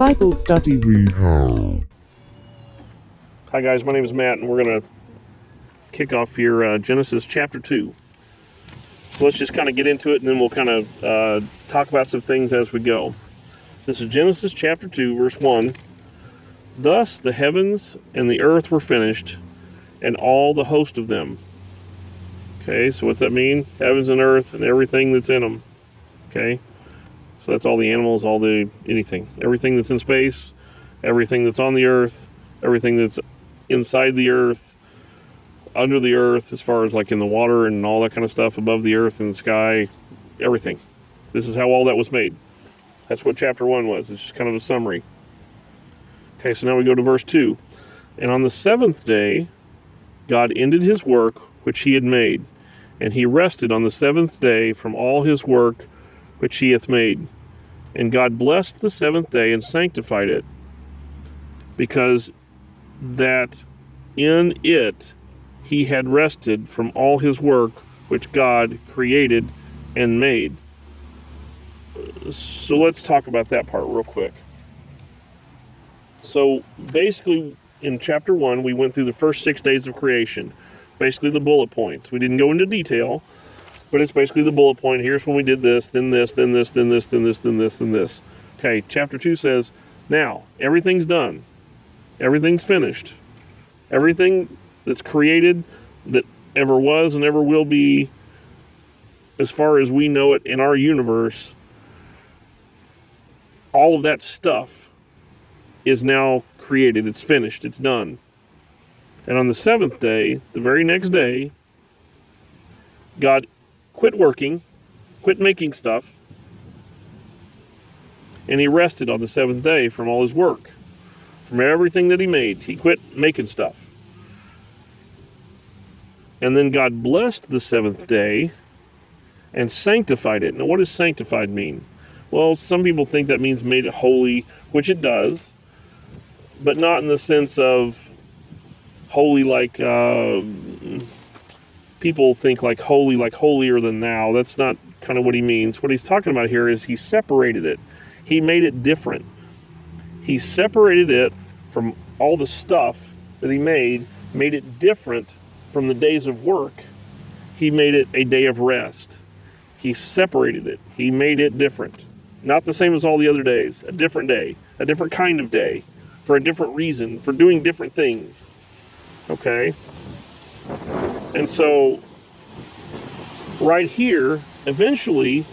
Bible Study Rehab. Hi, guys. My name is Matt, and we're going to kick off here uh, Genesis chapter 2. So let's just kind of get into it, and then we'll kind of uh, talk about some things as we go. This is Genesis chapter 2, verse 1. Thus the heavens and the earth were finished, and all the host of them. Okay, so what's that mean? Heavens and earth and everything that's in them. Okay, so that's all the animals, all the anything, everything that's in space, everything that's on the earth, everything that's inside the earth, under the earth, as far as like in the water and all that kind of stuff, above the earth and the sky, everything. This is how all that was made. That's what chapter one was. It's just kind of a summary. Okay, so now we go to verse 2. And on the seventh day, God ended his work which he had made, and he rested on the seventh day from all his work which he hath made. And God blessed the seventh day and sanctified it, because that in it he had rested from all his work which God created and made. So let's talk about that part real quick. So basically, in chapter one, we went through the first six days of creation, basically the bullet points. We didn't go into detail, but it's basically the bullet point. Here's when we did this, then this, then this, then this, then this, then this, then this. Okay, chapter two says, now everything's done, everything's finished, everything that's created that ever was and ever will be, as far as we know it in our universe, all of that stuff is now created. It's finished. It's done. And on the seventh day, the very next day, God quit working, quit making stuff, and he rested on the seventh day from all his work, from everything that he made. He quit making stuff. And then God blessed the seventh day and sanctified it. Now, what does sanctified mean? Well, some people think that means made it holy, which it does, but not in the sense of holy like uh, people think like holy, like holier than thou. That's not kind of what he means. What he's talking about here is he separated it, he made it different. He separated it from all the stuff that he made, made it different from the days of work. He made it a day of rest. He separated it. He made it different. Not the same as all the other days, a different day, a different kind of day, for a different reason, for doing different things. Okay? And so, right here, eventually,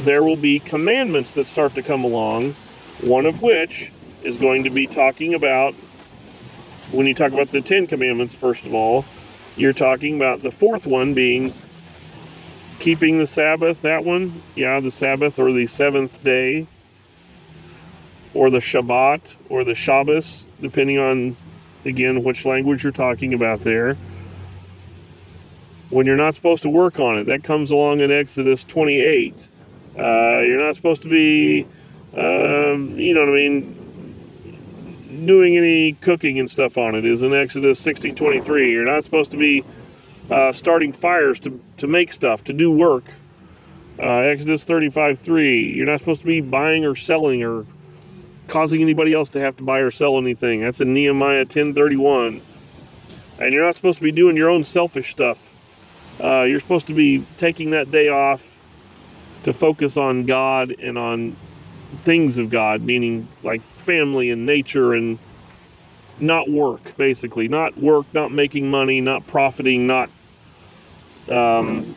there will be commandments that start to come along, one of which is going to be talking about, when you talk about the Ten Commandments, first of all, you're talking about the fourth one being keeping the Sabbath, that one, yeah, the Sabbath or the seventh day, or the Shabbat or the Shabbos, depending on, again, which language you're talking about there. When you're not supposed to work on it, that comes along in Exodus 28. Uh, you're not supposed to be, um, you know what I mean, doing any cooking and stuff on it is in Exodus 16 23. You're not supposed to be uh, starting fires to, to make stuff, to do work. Uh, Exodus 35 3. You're not supposed to be buying or selling or causing anybody else to have to buy or sell anything. That's in Nehemiah 10:31. And you're not supposed to be doing your own selfish stuff. Uh, you're supposed to be taking that day off to focus on God and on things of God, meaning like family and nature and not work, basically. Not work, not making money, not profiting, not um,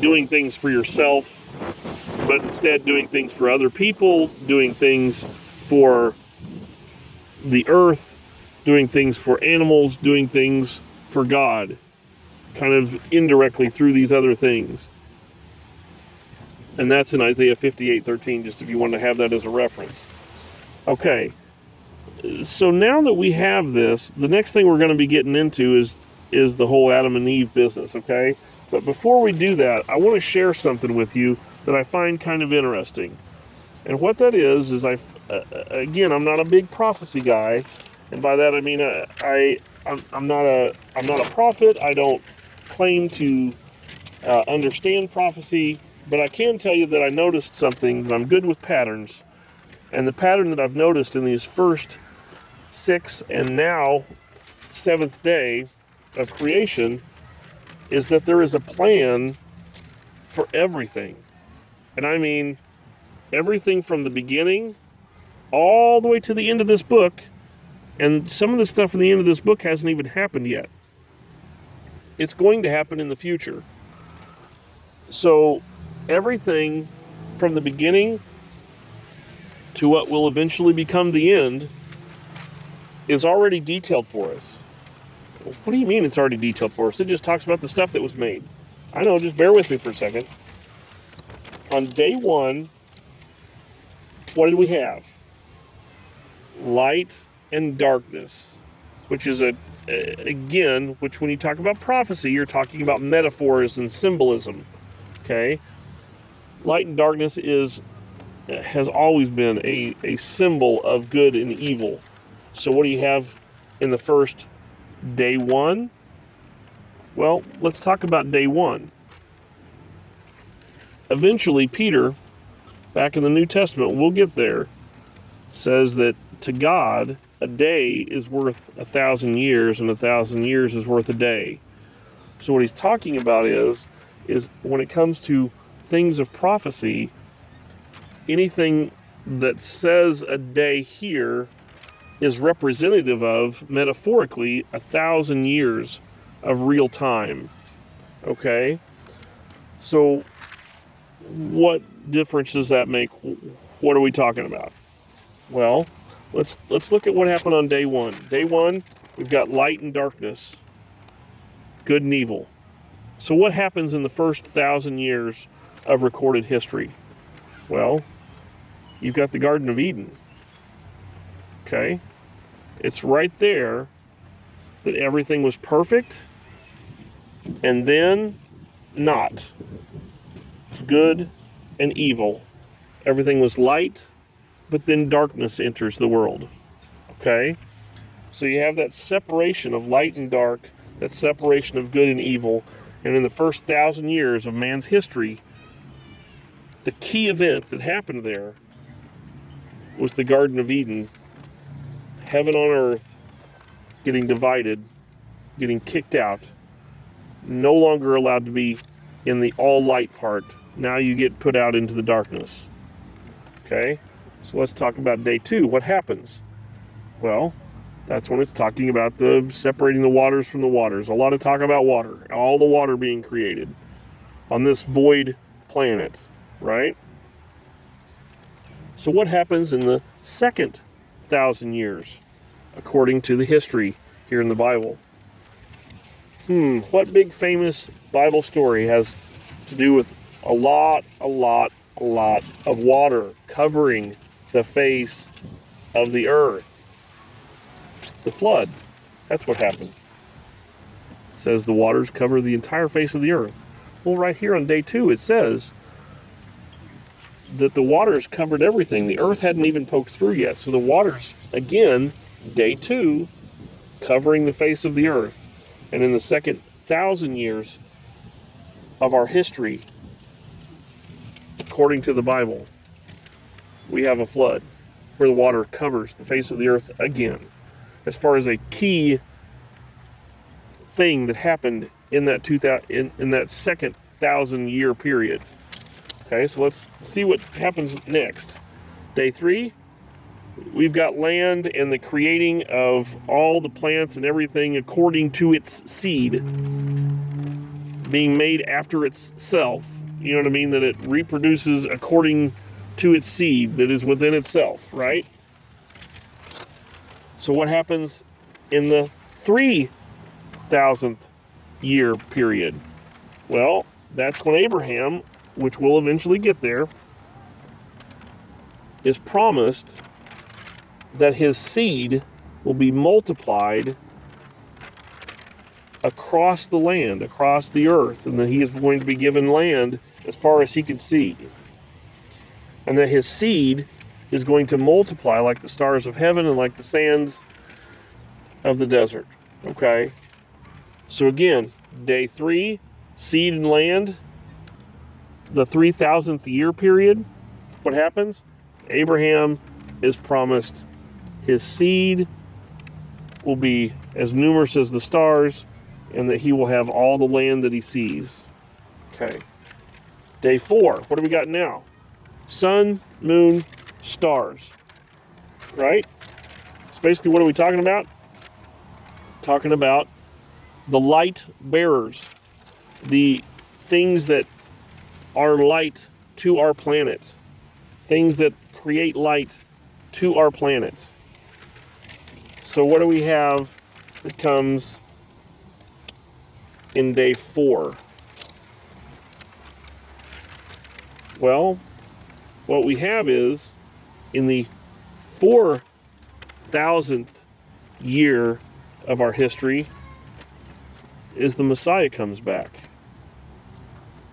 doing things for yourself, but instead doing things for other people, doing things for the earth, doing things for animals, doing things for God, kind of indirectly through these other things. And that's in Isaiah 58 13, just if you want to have that as a reference. Okay, so now that we have this, the next thing we're going to be getting into is is the whole Adam and Eve business, okay? But before we do that, I want to share something with you that I find kind of interesting. And what that is is I uh, again, I'm not a big prophecy guy, and by that I mean uh, I I'm, I'm not a I'm not a prophet. I don't claim to uh, understand prophecy, but I can tell you that I noticed something that I'm good with patterns. And the pattern that I've noticed in these first six and now seventh day of creation is that there is a plan for everything. And I mean everything from the beginning all the way to the end of this book. And some of the stuff in the end of this book hasn't even happened yet. It's going to happen in the future. So, everything from the beginning to what will eventually become the end is already detailed for us. What do you mean it's already detailed for us? It just talks about the stuff that was made. I know, just bear with me for a second. On day one, what did we have? Light and darkness, which is a, Uh, again, which when you talk about prophecy, you're talking about metaphors and symbolism. Okay? Light and darkness is has always been a, a symbol of good and evil. So what do you have in the first day one? Well, let's talk about day one. Eventually, Peter, back in the New Testament, we'll get there, says that to God, a day is worth a thousand years, and a thousand years is worth a day. So what he's talking about is, is when it comes to things of prophecy, anything that says a day here is representative of, metaphorically, a thousand years of real time. Okay? So, what difference does that make? What are we talking about? Well, let's let's look at what happened on day one. Day one, we've got light and darkness, good and evil. So, what happens in the first thousand years of recorded history? Well, you've got the Garden of Eden. Okay? It's right there that everything was perfect and then not. Good and evil. Everything was light, but then darkness enters the world. Okay? So you have that separation of light and dark, that separation of good and evil. And in the first thousand years of man's history, the key event that happened there was the Garden of Eden, heaven on earth getting divided, getting kicked out, no longer allowed to be in the all light part. Now you get put out into the darkness. Okay? So let's talk about day two. What happens? Well, that's when it's talking about the separating the waters from the waters. A lot of talk about water, all the water being created on this void planet, right? So, what happens in the second thousand years, according to the history here in the Bible? Hmm, what big famous Bible story has to do with a lot, a lot, a lot of water covering the face of the earth? The flood. That's what happened. It says the waters cover the entire face of the earth. Well, right here on day two, it says that the waters covered everything. The earth hadn't even poked through yet. So the waters, again, day two, covering the face of the earth. And in the second thousand years of our history, according to the Bible, we have a flood where the water covers the face of the earth again. As far as a key thing that happened in that 2000 in, in that second thousand year period. Okay, so let's see what happens next. Day three, we've got land and the creating of all the plants and everything according to its seed being made after itself. You know what I mean? That it reproduces according to its seed that is within itself, right? So, what happens in the 3,000th year period? Well, that's when Abraham which we'll eventually get there, is promised that his seed will be multiplied across the land, across the earth, and that he is going to be given land as far as he can see. And that his seed is going to multiply like the stars of heaven and like the sands of the desert. Okay? So again, day three, seed and land, the 3000th year period, what happens? Abraham is promised his seed will be as numerous as the stars, and that he will have all the land that he sees. Okay. Day four. What do we got now? Sun, moon, stars. Right? So basically, what are we talking about? Talking about the light bearers, the things that are light to our planet, things that create light to our planet. So, what do we have that comes in day four? Well, what we have is in the 4,000th year of our history is the Messiah comes back.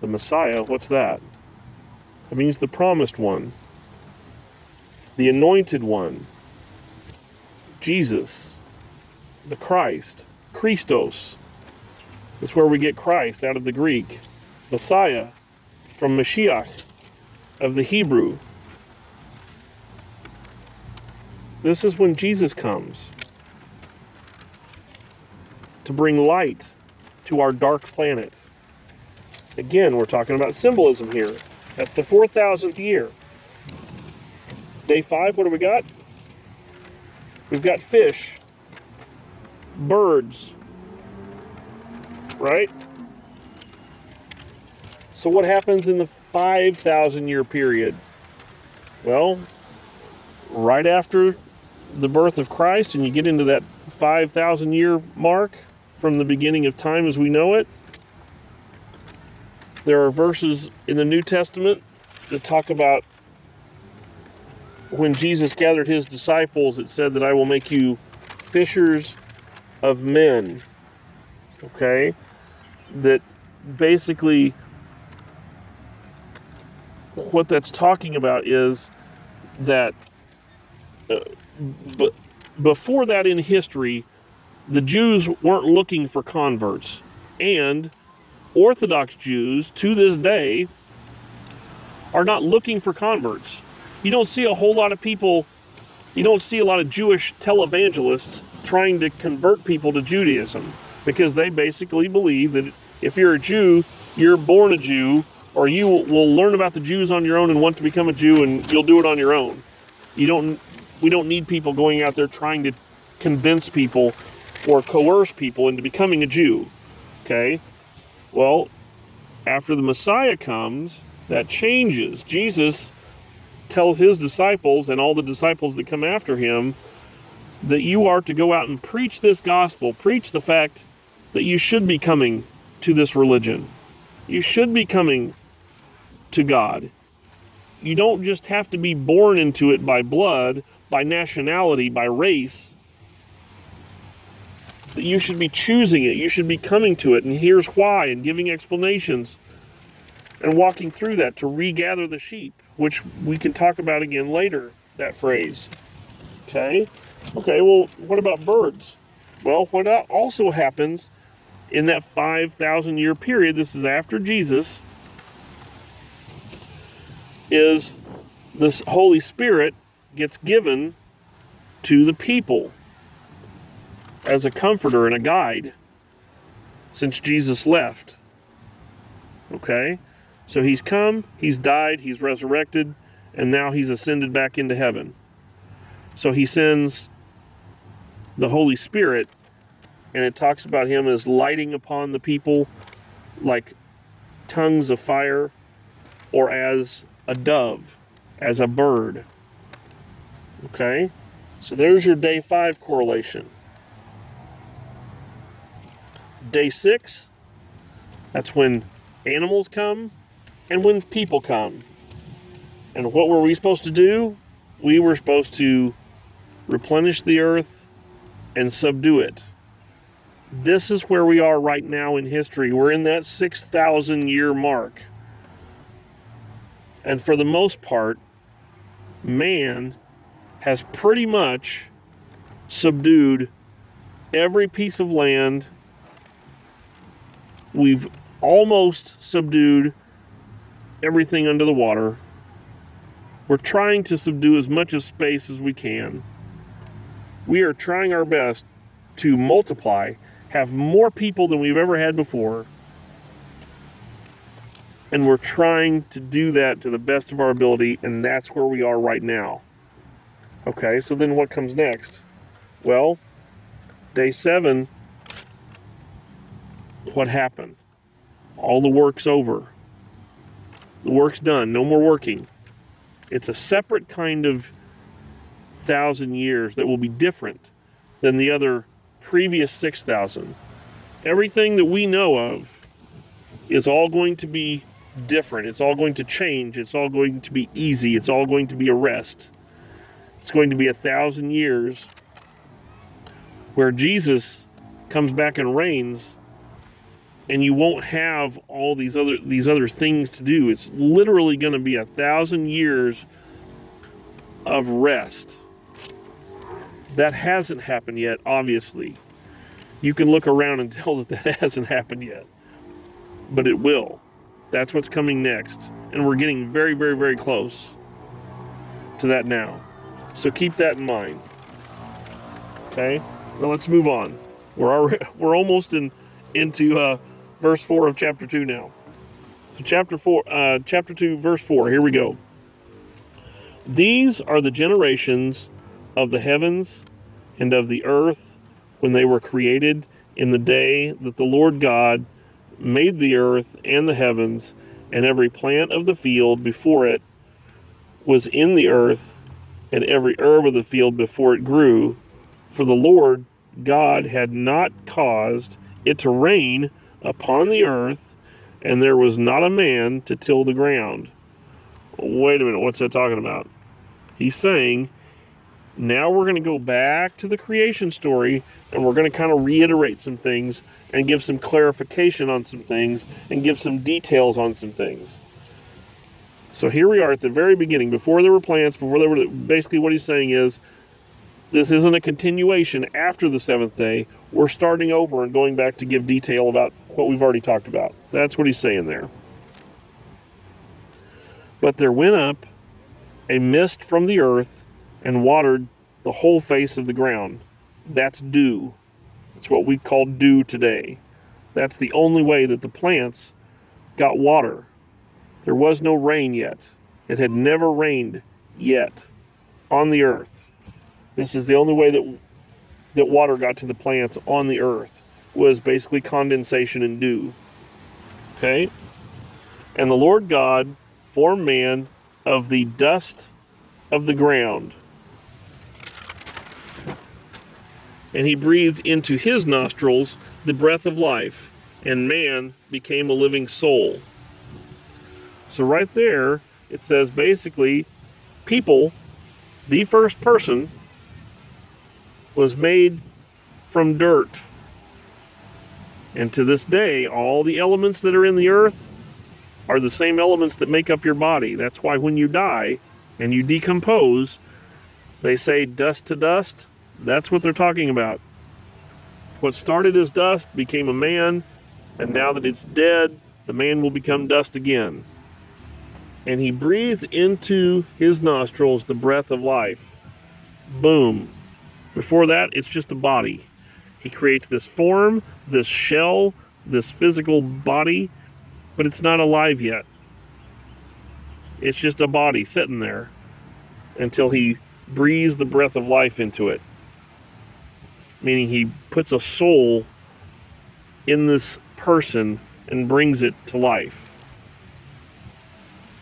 The Messiah, what's that? It means the promised one, the anointed one, Jesus, the Christ, Christos. That's where we get Christ out of the Greek. Messiah from Mashiach of the Hebrew. This is when Jesus comes to bring light to our dark planet. Again, we're talking about symbolism here. That's the 4,000th year. Day five, what do we got? We've got fish, birds, right? So, what happens in the 5,000 year period? Well, right after the birth of Christ, and you get into that 5,000 year mark from the beginning of time as we know it, there are verses in the New Testament that talk about when Jesus gathered his disciples, it said that I will make you fishers of men. Okay? That basically what that's talking about is that uh, but before that in history, the Jews weren't looking for converts. And Orthodox Jews to this day are not looking for converts. You don't see a whole lot of people, you don't see a lot of Jewish televangelists trying to convert people to Judaism because they basically believe that if you're a Jew, you're born a Jew, or you will learn about the Jews on your own and want to become a Jew and you'll do it on your own. You don't we don't need people going out there trying to convince people or coerce people into becoming a Jew. Okay? Well, after the Messiah comes, that changes. Jesus tells his disciples and all the disciples that come after him that you are to go out and preach this gospel, preach the fact that you should be coming to this religion. You should be coming to God. You don't just have to be born into it by blood, by nationality, by race. You should be choosing it. You should be coming to it. And here's why, and giving explanations and walking through that to regather the sheep, which we can talk about again later, that phrase. Okay? Okay, well, what about birds? Well, what also happens in that 5,000 year period, this is after Jesus, is this Holy Spirit gets given to the people as a comforter and a guide since Jesus left. Okay? So he's come, he's died, he's resurrected, and now he's ascended back into heaven. So he sends the Holy Spirit, and it talks about him as lighting upon the people like tongues of fire or as a dove, as a bird. Okay? So there's your day five correlation. Day six, that's when animals come and when people come. And what were we supposed to do? We were supposed to replenish the earth and subdue it. This is where we are right now in history. We're in that 6,000 year mark. And for the most part, man has pretty much subdued every piece of land. We've almost subdued everything under the water. We're trying to subdue as much of space as we can. We are trying our best to multiply, have more people than we've ever had before. And we're trying to do that to the best of our ability, and that's where we are right now. Okay, so then what comes next? Well, day seven, what happened? All the work's over. The work's done. No more working. It's a separate kind of thousand years that will be different than the other previous 6,000. Everything that we know of is all going to be different. It's all going to change. It's all going to be easy. It's all going to be a rest. It's going to be a thousand years where Jesus comes back and reigns and you won't have all these other these other things to do. It's literally going to be a thousand years of rest. That hasn't happened yet, obviously. You can look around and tell that that hasn't happened yet. But it will. That's what's coming next. And we're getting very, very, very close to that now. So keep that in mind. Okay? Now let's move on. We're already, we're almost in into uh, verse 4 of chapter 2 now. So chapter 4 uh, chapter 2 verse 4. Here we go. These are the generations of the heavens and of the earth when they were created in the day that the Lord God made the earth and the heavens and every plant of the field before it was in the earth and every herb of the field before it grew. For the Lord God had not caused it to rain upon the earth and there was not a man to till the ground. Wait a minute what's that talking about? He's saying now we're going to go back to the creation story and we're going to kind of reiterate some things and give some clarification on some things and give some details on some things. So here we are at the very beginning, before there were plants, before there were basically what he's saying is this isn't a continuation after the seventh day. We're starting over and going back to give detail about what we've already talked about. That's what he's saying there. But there went up a mist from the earth and watered the whole face of the ground. That's dew. That's what we call dew today. That's the only way that the plants got water. There was no rain yet. It had never rained yet on the earth. This is the only way that that water got to the plants on the earth was basically condensation and dew. Okay? And the Lord God formed man of the dust of the ground and he breathed into his nostrils the breath of life, and man became a living soul. So, right there, it says basically, people, the first person, was made from dirt. And to this day, all the elements that are in the earth are the same elements that make up your body. That's why when you die and you decompose, they say dust to dust, that's what they're talking about. What started as dust became a man, and now that it's dead, the man will become dust again. And he breathed into his nostrils the breath of life. Boom. Before that, it's just a body. He creates this form, this shell, this physical body, but it's not alive yet. It's just a body sitting there until he breathes the breath of life into it meaning he puts a soul in this person and brings it to life.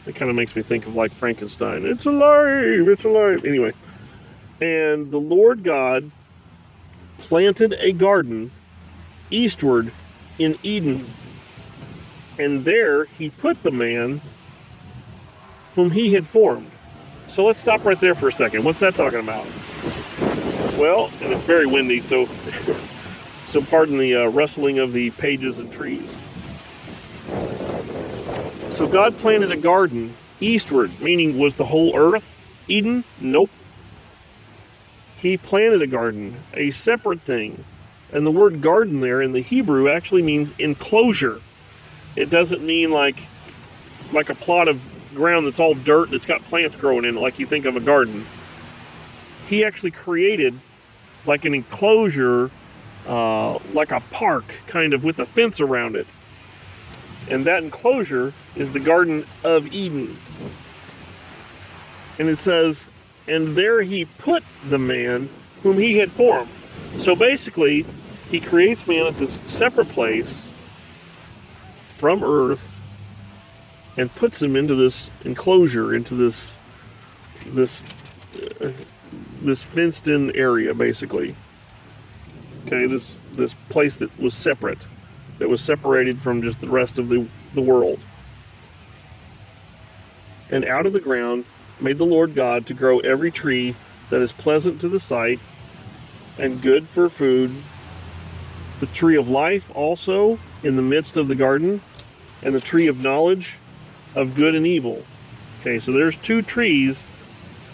It kind of makes me think of like Frankenstein. It's alive, it's alive. Anyway, and the Lord God planted a garden eastward in Eden, and there he put the man whom he had formed. So let's stop right there for a second. What's that talking about? Well, and it's very windy, so so pardon the uh, rustling of the pages and trees. So God planted a garden eastward, meaning was the whole earth Eden? Nope. He planted a garden, a separate thing. And the word garden there in the Hebrew actually means enclosure. It doesn't mean like like a plot of ground that's all dirt that's got plants growing in it, like you think of a garden. He actually created like an enclosure, uh, like a park, kind of with a fence around it. And that enclosure is the Garden of Eden. And it says, And there he put the man whom he had formed. So basically, he creates man at this separate place from earth and puts him into this enclosure, into this this uh, this fenced in area basically. Okay, this this place that was separate, that was separated from just the rest of the, the world. And out of the ground made the Lord God to grow every tree that is pleasant to the sight and good for food. The tree of life also in the midst of the garden, and the tree of knowledge of good and evil. Okay, so there's two trees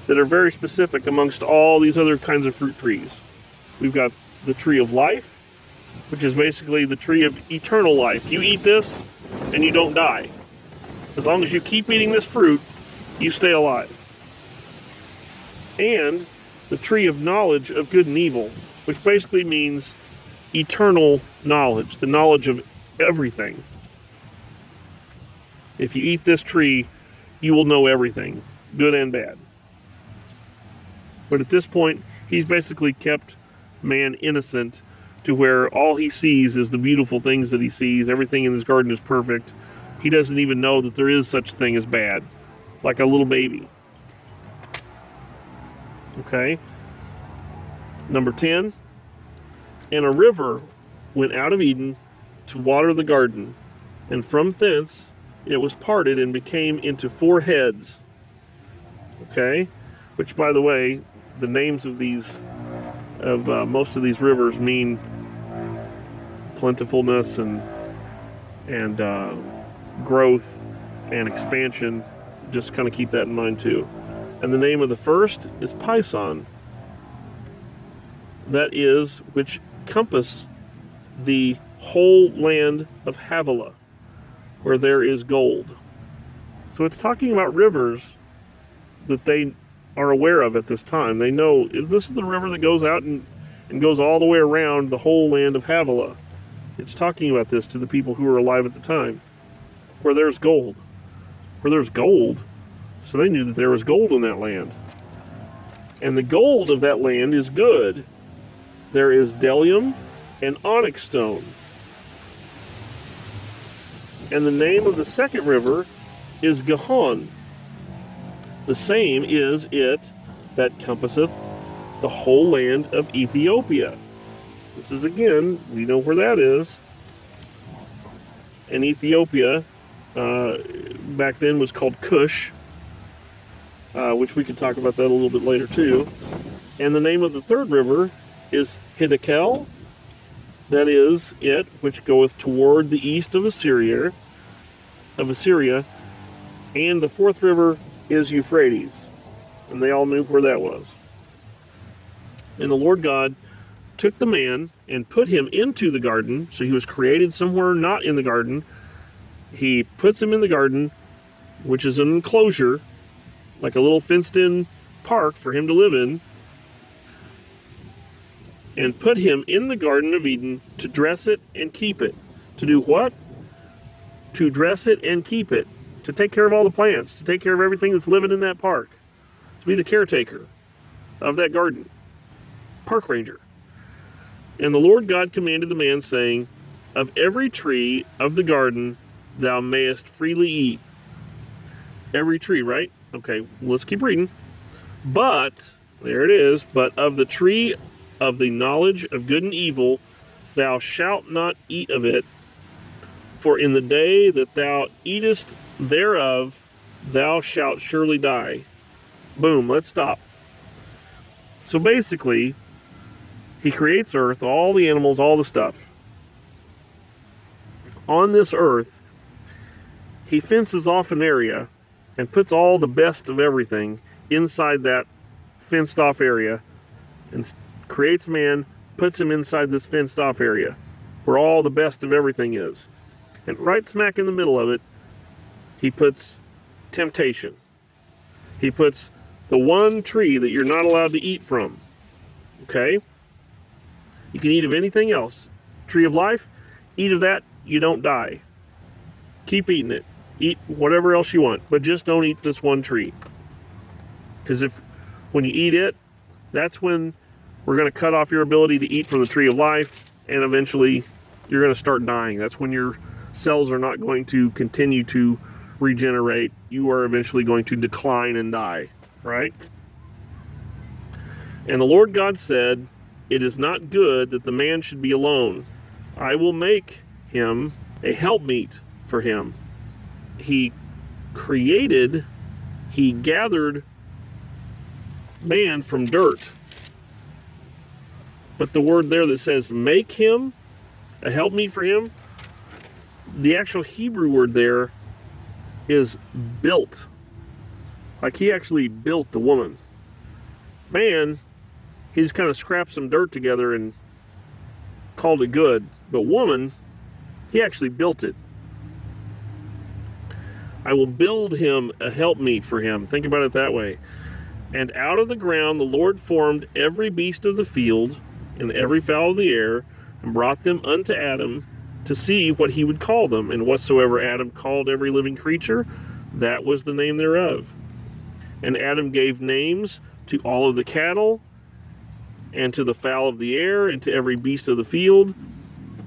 that are very specific amongst all these other kinds of fruit trees. We've got the tree of life, which is basically the tree of eternal life. You eat this and you don't die. As long as you keep eating this fruit, you stay alive. And the tree of knowledge of good and evil, which basically means eternal knowledge, the knowledge of everything. If you eat this tree, you will know everything, good and bad. But at this point, he's basically kept man innocent to where all he sees is the beautiful things that he sees. Everything in his garden is perfect. He doesn't even know that there is such a thing as bad, like a little baby. Okay. Number 10. And a river went out of Eden to water the garden, and from thence it was parted and became into four heads. Okay? Which, by the way, the names of these, of uh, most of these rivers mean plentifulness and, and uh, growth and expansion. Just kind of keep that in mind too. And the name of the first is Pison. That is, which compass the whole land of Havilah, where there is gold. So it's talking about rivers that they are aware of at this time. They know this is the river that goes out and, and goes all the way around the whole land of Havilah. It's talking about this to the people who were alive at the time. Where there's gold. Where there's gold. So they knew that there was gold in that land. And the gold of that land is good. There is bdellium and onyx stone. And the name of the second river is Gihon. The same is it that compasseth the whole land of Ethiopia. This is again, we know where that is. And Ethiopia uh, back then was called Cush, uh, which we could talk about that a little bit later too. And the name of the third river is Hiddekel. That is it, which goeth toward the east of Assyria, of Assyria, and the fourth river is Euphrates. And they all knew where that was. And the Lord God took the man and put him into the garden. So he was created somewhere not in the garden. He puts him in the garden, which is an enclosure, like a little fenced in park for him to live in, and put him in the Garden of Eden to dress it and keep it. To do what? To dress it and keep it to take care of all the plants, to take care of everything that's living in that park, to be the caretaker of that garden, park ranger. And the Lord God commanded the man, saying, Of every tree of the garden thou mayest freely eat. Every tree, right? Okay, let's keep reading. But, there it is, but of the tree of the knowledge of good and evil thou shalt not eat of it, for in the day that thou eatest thereof thou shalt surely die. Boom, let's stop. So basically, he creates earth, all the animals, all the stuff. On this earth, he fences off an area and puts all the best of everything inside that fenced off area and creates man, puts him inside this fenced off area where all the best of everything is. And right smack in the middle of it he puts temptation. He puts the one tree that you're not allowed to eat from. Okay? You can eat of anything else. Tree of life, eat of that, you don't die. Keep eating it. Eat whatever else you want, but just don't eat this one tree. Because if when you eat it, that's when we're going to cut off your ability to eat from the tree of life, and eventually you're going to start dying. That's when your cells are not going to continue to regenerate. You are eventually going to decline and die, right? And the Lord God said, It is not good that the man should be alone. I will make him a helpmeet for him. He created, he gathered man from dirt. But the word there that says make him a helpmeet for him, the actual Hebrew word there is built. Like he actually built the woman. Man, he just kind of scrapped some dirt together and called it good. But woman, he actually built it. I will build him a helpmeet for him. Think about it that way. And out of the ground the Lord formed every beast of the field and every fowl of the air, and brought them unto Adam to see what he would call them. And whatsoever Adam called every living creature, that was the name thereof. And Adam gave names to all of the cattle, and to the fowl of the air, and to every beast of the field.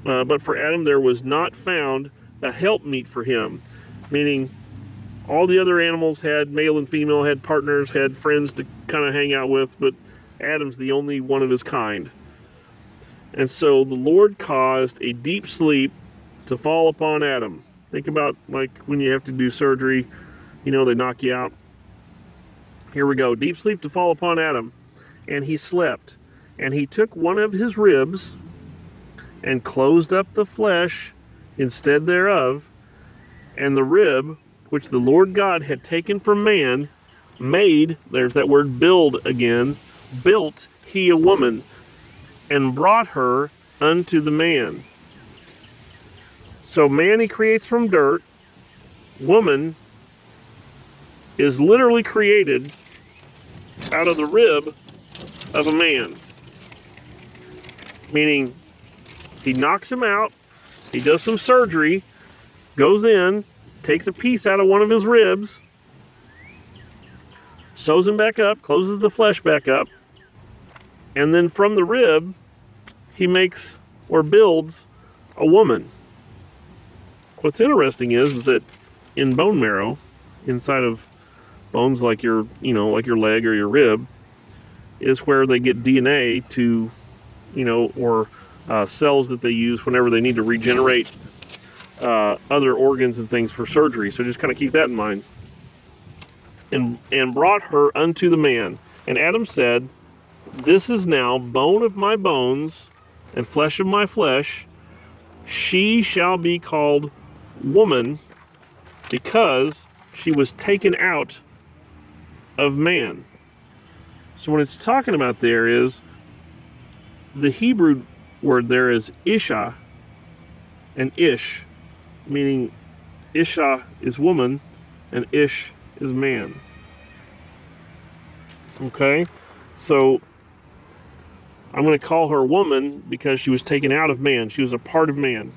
Uh, but for Adam there was not found a helpmeet for him, meaning all the other animals had male and female, had partners, had friends to kind of hang out with, but Adam's the only one of his kind. And so the Lord caused a deep sleep to fall upon Adam. Think about like when you have to do surgery, you know, they knock you out. Here we go. Deep sleep to fall upon Adam. And he slept. And he took one of his ribs and closed up the flesh instead thereof. And the rib which the Lord God had taken from man made, there's that word build again, built he a woman and brought her unto the man. So man he creates from dirt, woman is literally created out of the rib of a man. Meaning he knocks him out, he does some surgery, goes in, takes a piece out of one of his ribs, sews him back up, closes the flesh back up, and then from the rib, he makes or builds a woman. What's interesting is, that in bone marrow, inside of bones like your, you know, like your leg or your rib, is where they get DNA to, you know, or uh, cells that they use whenever they need to regenerate uh, other organs and things for surgery. So just kind of keep that in mind. And and brought her unto the man. And Adam said, This is now bone of my bones and flesh of my flesh. She shall be called woman because she was taken out of man. So what it's talking about there is the Hebrew word there is isha and ish meaning Isha is woman and Ish is man. Okay? So I'm going to call her woman because she was taken out of man. She was a part of man.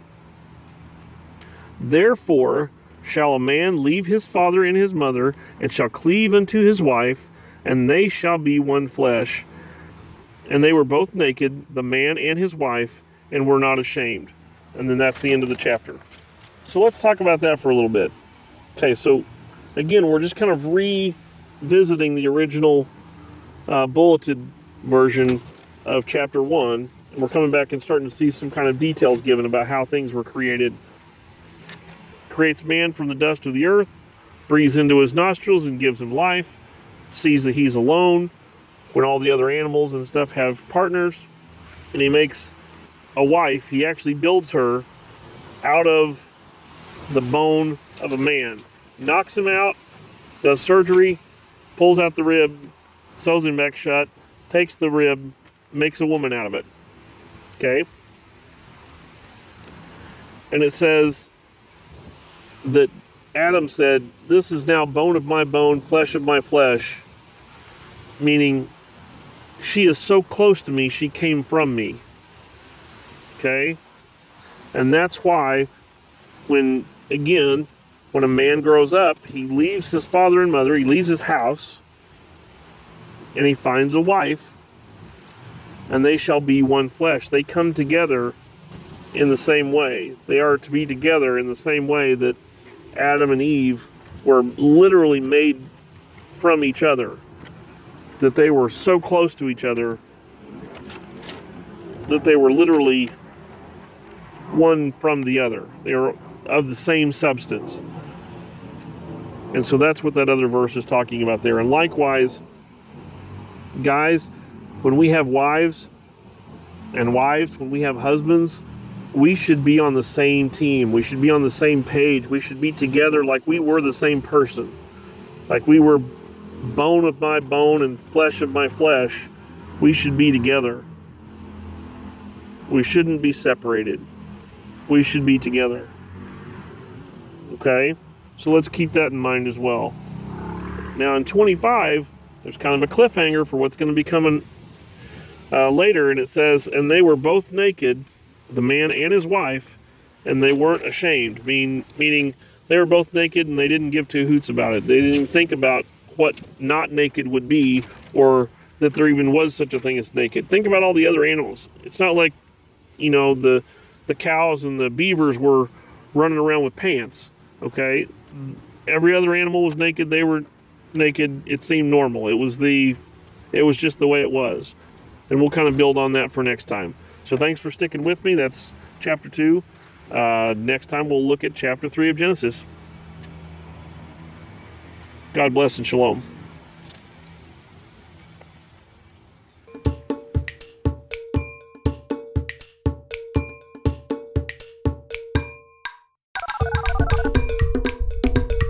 Therefore shall a man leave his father and his mother, and shall cleave unto his wife, and they shall be one flesh. And they were both naked, the man and his wife, and were not ashamed. And then that's the end of the chapter. So let's talk about that for a little bit. Okay, so again, we're just kind of revisiting the original uh, bulleted version of chapter one. And we're coming back and starting to see some kind of details given about how things were created. Creates man from the dust of the earth, breathes into his nostrils and gives him life, sees that he's alone when all the other animals and stuff have partners, and he makes a wife. He actually builds her out of the bone of a man, knocks him out, does surgery, pulls out the rib, sews him back shut, takes the rib, makes a woman out of it. Okay? And it says that Adam said, This is now bone of my bone, flesh of my flesh, meaning she is so close to me, she came from me. Okay? And that's why, when, again, when a man grows up, he leaves his father and mother, he leaves his house, and he finds a wife, and they shall be one flesh. They come together in the same way. They are to be together in the same way that Adam and Eve were literally made from each other. That they were so close to each other that they were literally one from the other. They are of the same substance. And so that's what that other verse is talking about there. And likewise, guys, when we have wives, and wives, when we have husbands, we should be on the same team. We should be on the same page. We should be together like we were the same person. Like we were bone of my bone and flesh of my flesh. We should be together. We shouldn't be separated. We should be together. Okay? So let's keep that in mind as well. Now in 25, there's kind of a cliffhanger for what's going to be coming uh, later, and it says, And they were both naked, the man and his wife, and they weren't ashamed, mean, meaning they were both naked and they didn't give two hoots about it. They didn't even think about what not naked would be or that there even was such a thing as naked. Think about all the other animals. It's not like, you know, the the cows and the beavers were running around with pants. Okay, every other animal was naked. They were naked. It seemed normal. It was the, it was just the way it was, and we'll kind of build on that for next time. So thanks for sticking with me. That's chapter two. Uh, next time we'll look at chapter three of Genesis. God bless and shalom.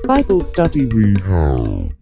Bible Study Rehab.